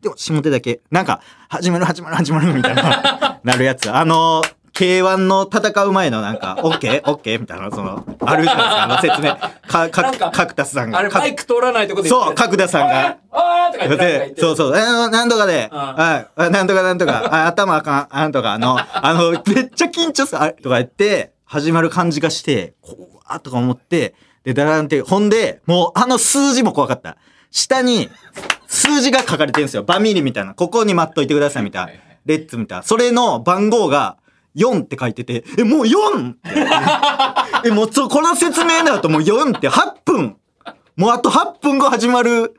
A: でも、下手だけ。なんか、始まる始まる始まるみたいな、*laughs* なるやつ。あのー、K1 の戦う前のなんか、オッケーオッケーみたいな、その、あるじゃないですか、あの説明。か、か、
B: か
A: 角田さんが。
B: あれ
A: か
B: マイク通らないとこで
A: そう、角田さんが。
B: あーとか言って
A: そうそう、えー、なんとかで、
B: うん。
A: はい、あなんとかなんとか、あ頭あかん、あんとか。の、あの、めっちゃ緊張する、あれ。とか言って、始まる感じがして、怖っとか思って、で、だらんって、ほんで、もうあの数字も怖かった。下に、数字が書かれてるんですよ。バミリみたいな。ここに待っといてくださいみたいな。レッツみたいな。それの番号が、4って書いてて、え、もう 4! って *laughs* え、もうそう、この説明だともう4って8分もうあと8分後始まる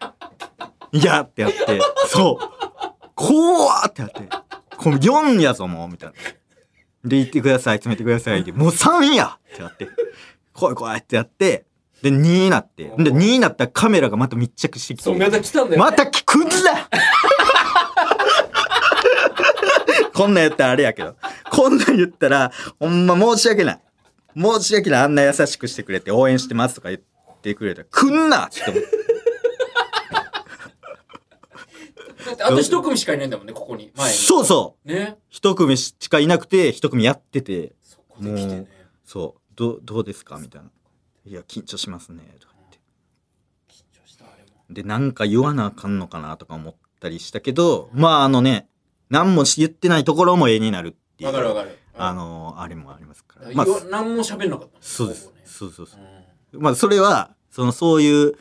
A: いやってやって、そう。怖ーってやって、この4やぞもう、みたいな。で、言ってください、詰めてください。で、もう3やってやって、怖い怖いってやって、で、2になって、で、2になったらカメラがまた密着してきて、
B: そう、また来たんだよ、ね。
A: また来んな *laughs* こんなん言ったらあれやけど。こんなん言ったら、ほんま申し訳ない。申し訳ない。あんな優しくしてくれて応援してますとか言ってくれたら、来んなって思って。
B: だってあと一組しかいないんだもんね、ここに。前に。
A: そうそう。
B: ね。
A: 一組しかいなくて、一組やってて、
B: そこで来てね。
A: そう、どう、どうですか？みたいな。いや、緊張しますね。とか言って。
B: 緊張した、あれも。
A: で、なんか言わなあかんのかなとか思ったりしたけど、まああのね、何も言ってないところも絵になるっていう。
B: わかるわかる。
A: あのあれもありますから。
B: まあ
A: まあ、、
B: 何も喋んなかった
A: そうです
B: ね。
A: そうそうそうう。
B: ん
A: まあ、それは、その、そういう、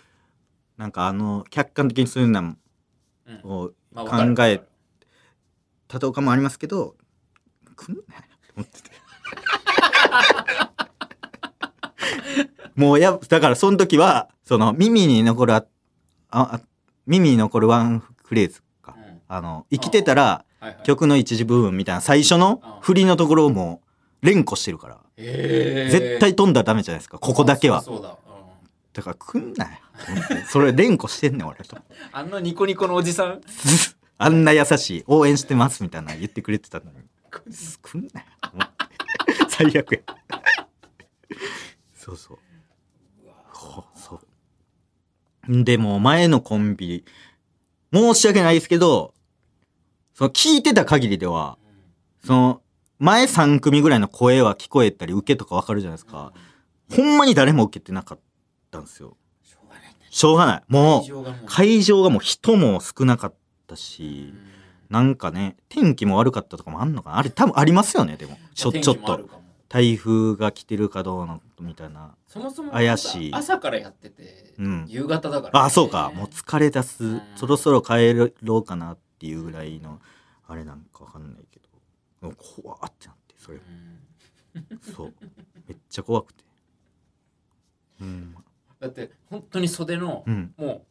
A: なんかあの、客観的にそういうの
B: うん
A: を考えたとかもありますけど、来ん？なよと思ってて。もうや、だからその時は、その耳に残るあ、あ、あ耳に残るワンフレーズか。
B: うん
A: あの、生きてたら、曲の一時部分みたいな最初の振りのところをもう連呼してるから。絶対飛んだらダメじゃないですか。ここだけは。
B: そうそうだ。うん
A: だから来んなよ。それ連呼してんねん、俺と。*laughs*
B: あのニコニコのおじさん？*laughs*
A: あんな優しい、応援してますみたいな言ってくれてたのに。来んなよ。*laughs* 最悪や。そうそう。ほそう。でも、前のコンビ、申し訳ないですけど、その聞いてた限りでは、その、前3組ぐらいの声は聞こえたり、受けとかわかるじゃないですか。ほんまに誰も受けてなかったんですよ。
B: しょうがないね。
A: しょうがない。もう、
B: 会場がもう
A: 人も少なかったし
B: う、ん
A: なんかね、天気も悪かったとかもあんのかなあれ多分ありますよね、でも。ちょ、
B: 天
A: ちょっと。台風が来てるかどうのみたいな。
B: そもそも
A: 怪しい
B: 朝からやってて、
A: うん
B: 夕方だからね、
A: あ、そうか。もう疲れ出す
B: うん。
A: そろそろ帰ろうかなっていうぐらいの、あれなんかわかんないけど。もう怖ってなって、それ。
B: うん
A: そう。めっちゃ怖くて。うん。
B: だって本当に袖の、
A: うん。
B: もう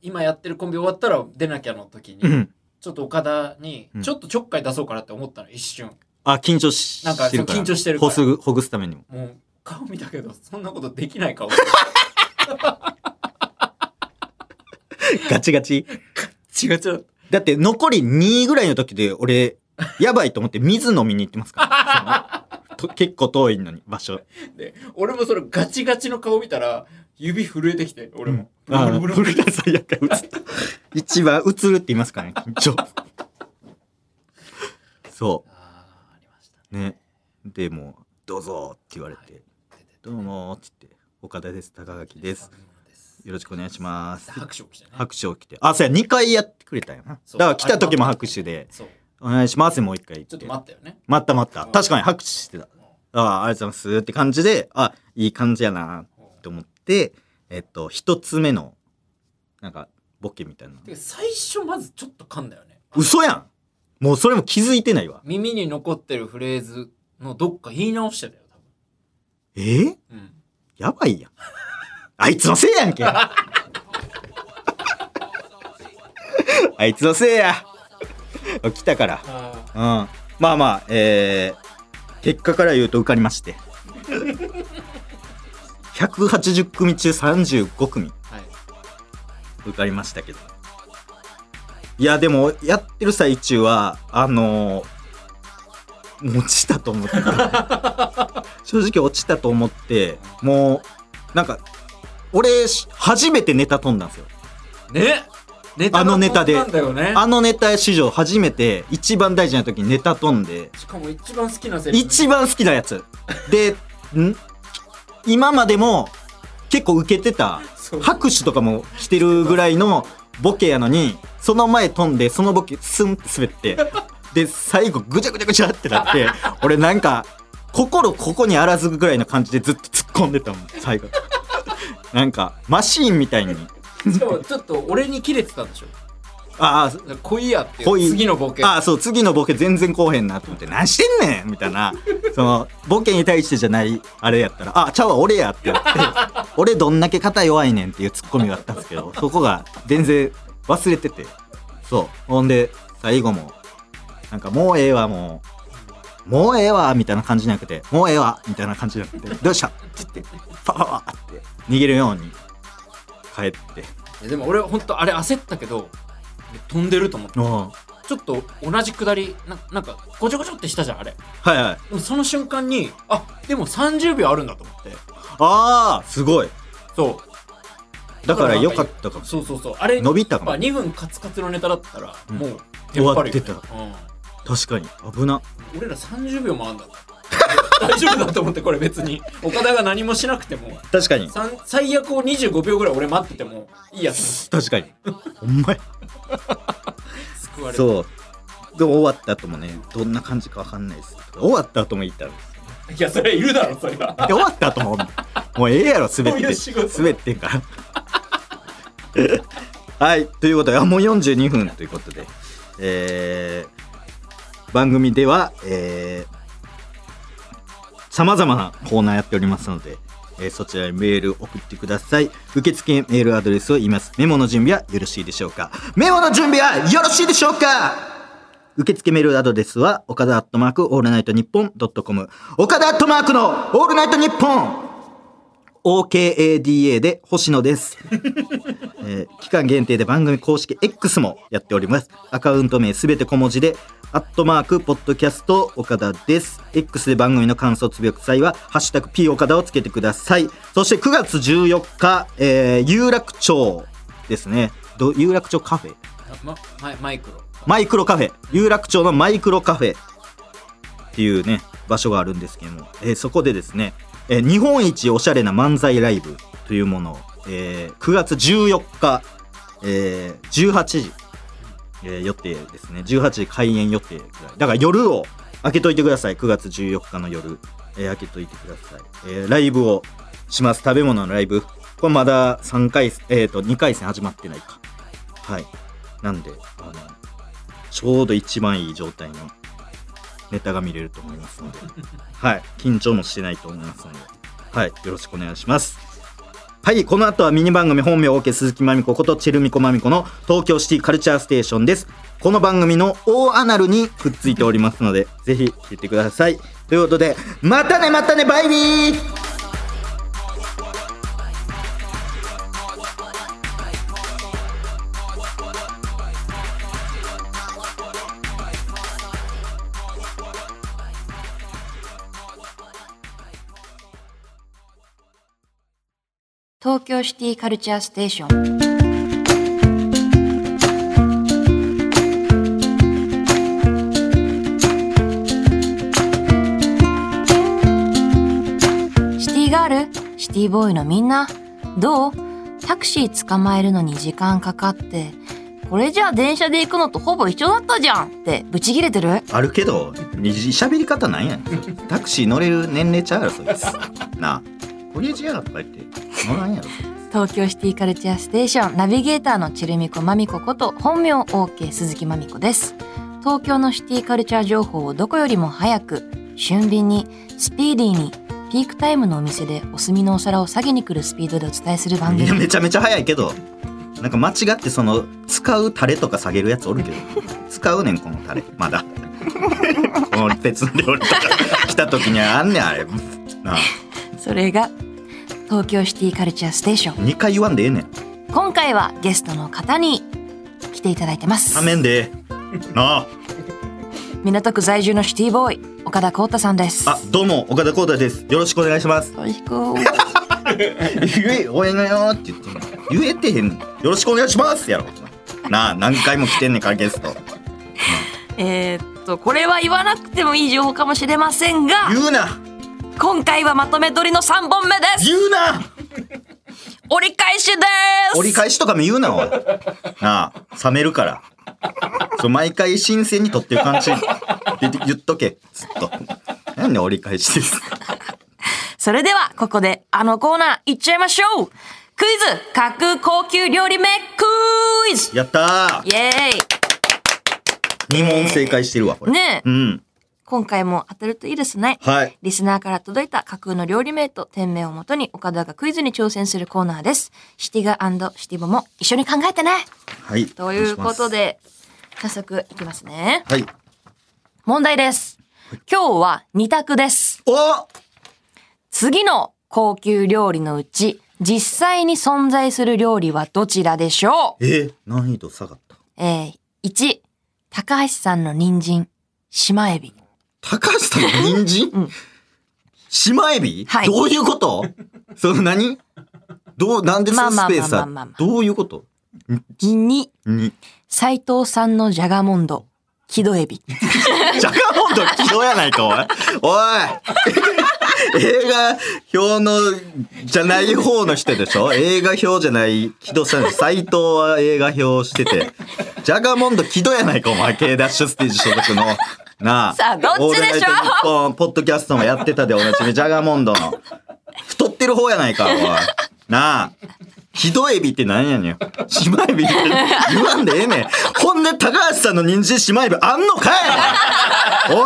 B: 今やってるコンビ終わったら出なきゃの時に、
A: うん。
B: ちょっと岡田に
A: うん
B: ちょっとちょっかい出そうかなって思ったの一瞬
A: あ、緊張し
B: なんか
A: してるから。
B: そう緊張してるから
A: ほすぐ、ほぐすためにも。
B: もう顔見たけどそんなことできない顔 *laughs*
A: ガチガチ。
B: 違う違う
A: だって残り2ぐらいの時で俺、やばいと思って水飲みに行ってますから。そのと結構遠いのに、場所。
B: で俺もそれガチガチの顔見たら指震えてきて俺も、
A: あ
B: ブルブルブルブル
A: った。*laughs* 一番映るって言いますからね、緊張。そ。ね。で、もう、どうぞって言われて、どうもーって言って、岡田です、高垣です。よろしくお願いします。
B: 拍手をしてね
A: 拍手を来て。あ、そうや、2回やってくれたよな。だから来た時も拍手で、お願いします、もう一回言って。
B: ちょっと待ったよね
A: 待った待った。確かに拍手してた。ああ、ありがとうございますって感じで、あ、いい感じやなと思って、えっと、一つ目の、なんか、ボケみたいな
B: 最初まずちょっと噛んだよね
A: 嘘やんもうそれも気づいてないわ。
B: 耳に残ってるフレーズのどっか言い直してたよ
A: えー、
B: 多分。うん。
A: やばいやん。あいつのせいやんけ。*laughs* あいつのせいや。来たから。
B: あ
A: うん。まあまあえー、結果から言うと受かりまして。*laughs* 180組中35組
B: はい。
A: 受かりましたけどいやでもやってる最中はあのー、落ちたと思って。*laughs* 正直落ちたと思ってもうなんか俺し初めてネタ飛んだんですよ。
B: ね？ネ
A: あのネタで。
B: ね。
A: あのネタ史上初めて一番大事な時にネタ飛んで。
B: しかも一番好きなセリフ。
A: 一番好きなやつ。でん？今までも結構受けてた。*laughs* 拍手とかもしてるぐらいのボケやのにその前飛んでそのボケスンって滑ってで最後ぐちゃぐちゃぐちゃってなって俺なんか心ここにあらずぐらいの感じでずっと突っ込んでたもん最後。なんかマシーンみたいに。*laughs*
B: しかもちょっと俺にキレてたんでしょ？
A: ああ
B: 来いやって次のボケ。
A: ああそう次のボケ全然こうへんなと思って「何してんねん!」みたいな。*laughs* そのボケに対してじゃないあれやったら「あちゃうわ俺や」って言って「*laughs* 俺どんだけ肩弱いねん」っていうツッコミがあったんですけどそこが全然忘れてて。そう。ほんで最後もなんか「もうええわもう。もうええわ」みたいな感じじゃなくて「もうええわ」みたいな感じじゃなくて「どうした?」って言ってパパパって逃げるように帰って。
B: でも俺ほんとあれ焦ったけど飛んでると思って。
A: うん。
B: ちょっと同じくだりななんかごちょごちょってしたじゃんあれ。
A: はいはい。
B: でもその瞬間にあでも30秒あるんだと思って。
A: ああすごい。
B: そう。
A: だからよかったかも
B: そうそうそう。あれ
A: 伸びたかも。
B: まあ、2分カツカツのネタだったら、
A: うん
B: もう
A: 終わってた。
B: テンパるよね
A: 確かに。危な。
B: うん、俺ら30秒もあんだ大丈夫だと思ってこれ別に。岡田が何もしなくても。
A: 確かに。
B: さん最悪を25秒ぐらい俺待っててもいいやつ。
A: 確かに。ほんまや。
B: 救われる
A: そう。でも終わった後もねどんな感じかわかんないです。終わった後も言ったら。
B: いやそれいるだろそれは。
A: で終わった後ももうええやろ滑って。
B: そういう仕事。
A: 滑ってんから。*laughs* はいということであもう42分ということで。えー、番組ではえー、さまざまなコーナーやっておりますのでえーそちらにメール送ってください。受付メールアドレスを言います。メモの準備はよろしいでしょうか？メモの準備はよろしいでしょうか？受付メールアドレスは岡田アットマークオールナイトニッポンドットコム。岡田アットマークのオールナイトニッポン。OKADA で小文字です、えー期間限定で番組公式 X もやっております。アカウント名すべて小文字でアットマークポッドキャスト岡田です。X で番組の感想をつぶやく際はハッシュタグ P 岡田をつけてください。そして9月14日、えー有楽町ですね。ど有楽町カフェ？
B: まマイマイクロ。
A: マイクロカフェ。有楽町のマイクロカフェ。っていうね場所があるんですけども、えーそこでですね、えー日本一おしゃれな漫才ライブというものを、えー9月14日、えー18時、えー予定ですね。18時開演予定ぐらい。だから夜を開けといてください。9月14日の夜、えー開けといてください、えーライブをします。食べ物のライブ。これまだ3回えっ、と2回戦始まってないか。はい。なんであのちょうど一番いい状態のネタが見れると思いますので、はい、緊張もしてないと思いますので、はい、よろしくお願いします。はい、この後はミニ番組本名 OK 鈴木まみこことチェルミコまみこの東京シティカルチャーステーションです。この番組の大アナルにくっついておりますので、ぜひ聞いてください。ということで、またねまたねバイビー
D: 東京シティカルチャーステーションシティガールシティボーイのみんなどう？タクシー捕まえるのに時間かかってこれじゃあ電車で行くのとほぼ一緒だったじゃんってブチギレてる？
A: あるけど、に喋り方なんやねん。タクシー乗れる年齢ちゃうやろ、そいつ。なあ、これじゃとか言って、乗らんやろ。
D: 東京シティカルチャーステーションナビゲーターのチルミコマミコこと本名 OK 鈴木まみこです。東京のシティカルチャー情報をどこよりも早く俊敏にスピーディーにピークタイムのお店でお墨のお皿を下げに来るスピードでお伝えする番
A: いや
D: 組
A: めちゃめちゃ早いけどなんか間違ってその使うタレとか下げるやつおるけど使うねんこのタレ。まだ。*laughs* この別の料理とか来た時にはあんねんあれ。なあ
D: それが東京シティカルチャーステーション。
A: 2回言わんでええねん。
D: 今回はゲストの方に来ていただいてます。
A: ためんで。ええなあ。
D: 港区在住のシティボーイ岡田光太さんです。
A: あどうも岡田光太です。よろしくお願いします。
D: よろしく *laughs*
A: 言えお願いよって言って言えてへんの。よろしくお願いします。やろ。なあ何回も来てんねんからゲスト。*laughs*
D: えーっとこれは言わなくてもいい情報かもしれませんが。
A: 言うな
D: 今回はまとめ撮りの3本目です。
A: 言うな。
D: 折り返しです。
A: 折り返しとかも言うなおい。なあ冷めるから。そう毎回新鮮に撮ってる感じ。言言っとけ。ずっと。なんで折り返しです？
D: それではここであのコーナー行っちゃいましょう。クイズ架空高級料理名クイズ。
A: やった
D: イエーイ。
A: ー2問正解してるわこれ。
D: ねえ。
A: うん
D: 今回も当たるといいですね
A: はい
D: リスナーから届いた架空の料理名と店名をもとに岡田がクイズに挑戦するコーナーです。シティガシティボも一緒に考えてね
A: はい
D: ということで、早速いきますね。
A: はい
D: 問題です。今日は2択です。
A: お
D: 次の高級料理のうち、実際に存在する料理はどちらでしょう？
A: えー、難易度下がった
D: えー、1、高橋さんの人参、島エビ。
A: 高橋さんの人参、
D: ん。
A: 島エビ、
D: はい。
A: どういうこと？その何？どう、なんでそのスペースは
D: まあまあまあ。まあまあ
A: どういうこと
D: ？2、
A: に、
D: 斉藤さんのジャガモンド、木戸エビ。
A: ジャガモンド起動やないか、おい。おい。*laughs* 映画表の、じゃない方の人でしょ？映画表じゃない、木戸さん、斎藤は映画表してて、ジャガモンド木戸やないか、お前、K ダッシュステージ所属の。なあ。
D: さあどっちでしょう？
A: ポッドキャストもやってたで、おなじみ、ジャガモンドの。太ってる方やないか、おい。なあ。木戸エビって何やねん。島エビって言わんでええねん。ほんで、高橋さんの人参島エビあんのかいお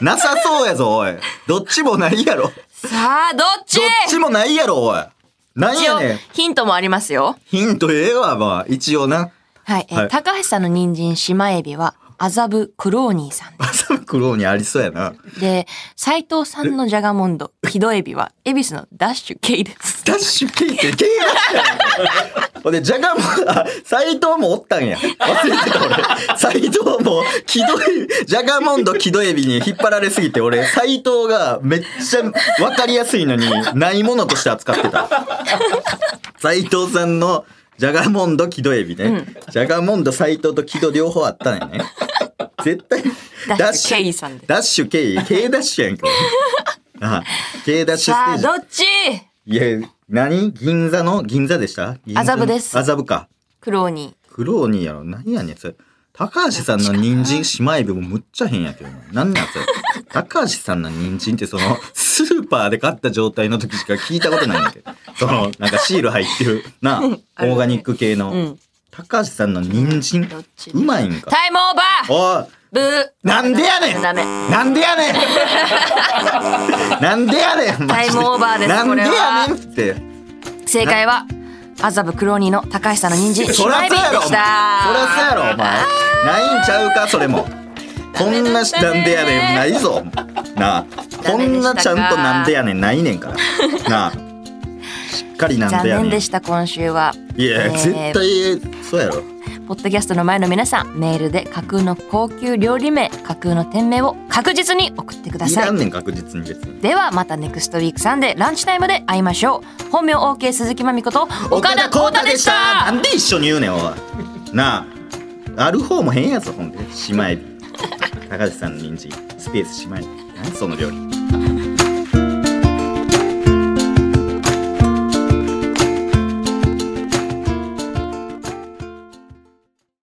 A: いなさそうやぞ、おい。どっちもないやろ。どっ
D: さあ、どっち？
A: ちもないやろ、おい。なん
D: 一応
A: やねん。、
D: ヒントもありますよ。
A: ヒントええわ、まあ、一応な。
D: はい。えー
A: はい
D: 高橋さんの人参、島エビは、麻布クローニーさんで
A: 朝黒にありそうやな。
D: す。で、斉藤さんのジャガモンド、*laughs* 木戸エビは、恵比寿のダッシュ K です。
A: ダッシュケイって、ケイダッシュやんほんで、ジャガも、あ、斎藤もおったんや。忘れてた俺。斎藤も、木戸エビ、ジャガモンド木戸エビに引っ張られすぎて、俺、斎藤がめっちゃわかりやすいのに、ないものとして扱ってた。斎藤さんの、ジャガモンド木戸エビね。ジャガモンド斎藤と木戸両方あったんやね。絶対、
D: ダッシュ K さんです。
A: ダッシュ K、K ダッシュやんか。*laughs* あ K ダッシュス
D: さあ、
A: テージ
D: ど。っち？
A: いや、何？銀座の？銀座でした？銀座
D: 麻布です
A: 麻布か。
D: クローニ
A: クローニーやろ。何やねん、それ。高橋さんの人参島エビもむっちゃ変やけどな。何なんそれ。*laughs* 高橋さんの人参ってその、スーパーで買った状態の時しか聞いたことないんだけど。その、なんかシール入ってる、な、*laughs* オーガニック系の。
D: ー。うん。
A: 高橋さんの人参う？まいんか？
D: タイムオーバー
A: おい
D: ブー
A: なんでやねん
D: ダメ。
A: なんでやねん *laughs* なんでやねん
D: タイムオーバーです
A: なんでやねんって。
D: 正解は、麻布クローニーの高橋さんの人参、
A: そりゃそうやろ。そ
D: し
A: りゃ
D: た。
A: そうやろ、お前。ないんちゃうか、それも。こんなしなんでやねん、ないぞ。なあ。こんなちゃんとなんでやねん、ないねんから。なあ。しっかりなん
D: 残
A: でやねん。い
D: 念でした、今週は。
A: や、
D: えー
A: 絶対、そうやろ。
D: ポッドキャストの前の皆さん、メールで架空の高級料理名、架空の店名を確実に送ってください
A: いらん。ねん、確実に別に。
D: ではまたネクストウィークさんでランチタイムで会いましょう。本名 OK 鈴木まみこと岡田光太でした。
A: なんで一緒に言うねん、おい。なあ。ある方も変やぞ、ほんで。島エビ。高橋さんの人参、スペース島エビ。何その料理。